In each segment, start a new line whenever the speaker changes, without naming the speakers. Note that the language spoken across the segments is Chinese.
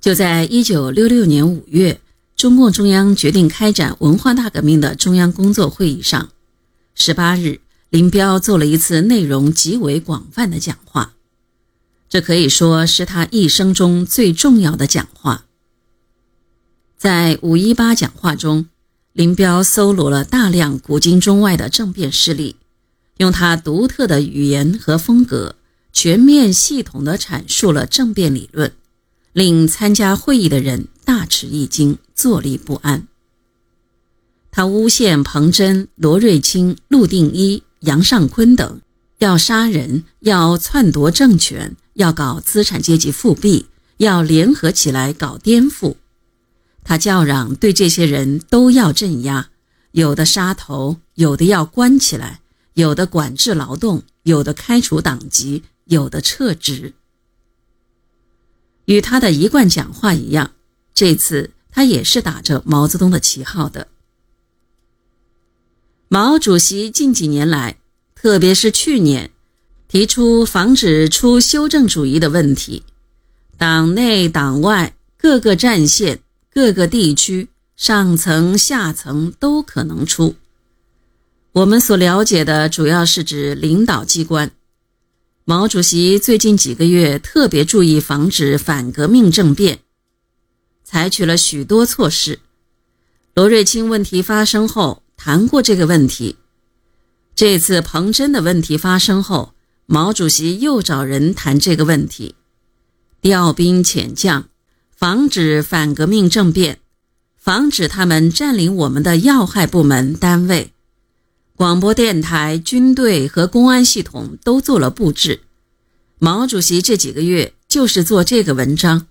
就在一九六六年五月，中共中央决定开展文化大革命的中央工作会议上，十八日，林彪做了一次内容极为广泛的讲话，这可以说是他一生中最重要的讲话。在五一八讲话中，林彪搜罗了大量古今中外的政变事例，用他独特的语言和风格，全面系统地阐述了政变理论。令参加会议的人大吃一惊，坐立不安。他诬陷彭真、罗瑞卿、陆定一、杨尚昆等要杀人、要篡夺政权、要搞资产阶级复辟、要联合起来搞颠覆。他叫嚷对这些人都要镇压，有的杀头，有的要关起来，有的管制劳动，有的开除党籍，有的撤职。与他的一贯讲话一样，这次他也是打着毛泽东的旗号的。毛主席近几年来，特别是去年，提出防止出修正主义的问题，党内党外各个战线、各个地区、上层下层都可能出。我们所了解的主要是指领导机关。毛主席最近几个月特别注意防止反革命政变，采取了许多措施。罗瑞卿问题发生后谈过这个问题，这次彭真的问题发生后，毛主席又找人谈这个问题：调兵遣将，防止反革命政变，防止他们占领我们的要害部门单位。广播电台、军队和公安系统都做了布置。毛主席这几个月就是做这个文章，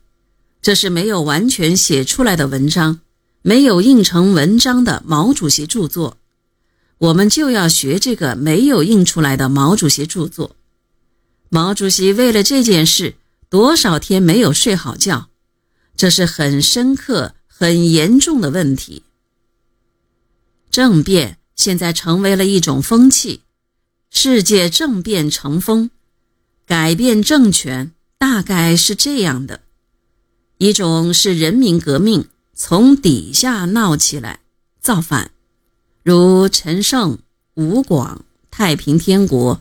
这是没有完全写出来的文章，没有印成文章的毛主席著作。我们就要学这个没有印出来的毛主席著作。毛主席为了这件事多少天没有睡好觉，这是很深刻、很严重的问题。政变。现在成为了一种风气，世界政变成风，改变政权大概是这样的：一种是人民革命从底下闹起来，造反，如陈胜、吴广、太平天国；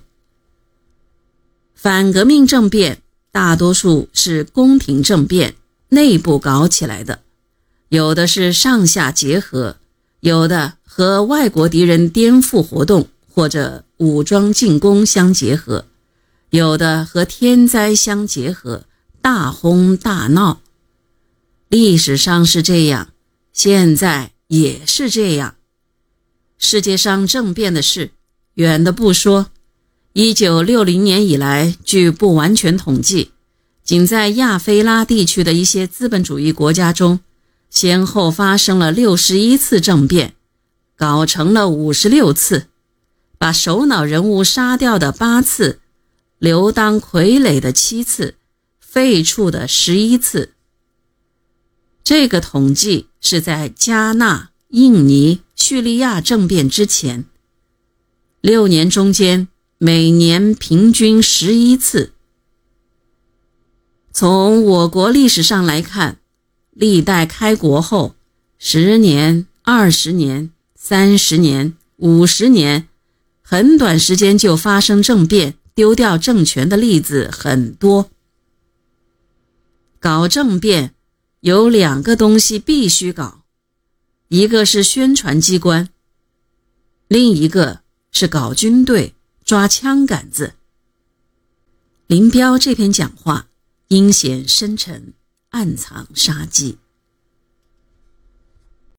反革命政变大多数是宫廷政变，内部搞起来的，有的是上下结合，有的。和外国敌人颠覆活动或者武装进攻相结合，有的和天灾相结合，大轰大闹。历史上是这样，现在也是这样。世界上政变的事，远的不说，一九六零年以来，据不完全统计，仅在亚非拉地区的一些资本主义国家中，先后发生了六十一次政变。搞成了五十六次，把首脑人物杀掉的八次，留当傀儡的七次，废黜的十一次。这个统计是在加纳、印尼、叙利亚政变之前，六年中间每年平均十一次。从我国历史上来看，历代开国后十年、二十年。三十年、五十年，很短时间就发生政变、丢掉政权的例子很多。搞政变有两个东西必须搞，一个是宣传机关，另一个是搞军队、抓枪杆子。林彪这篇讲话阴险深沉，暗藏杀机。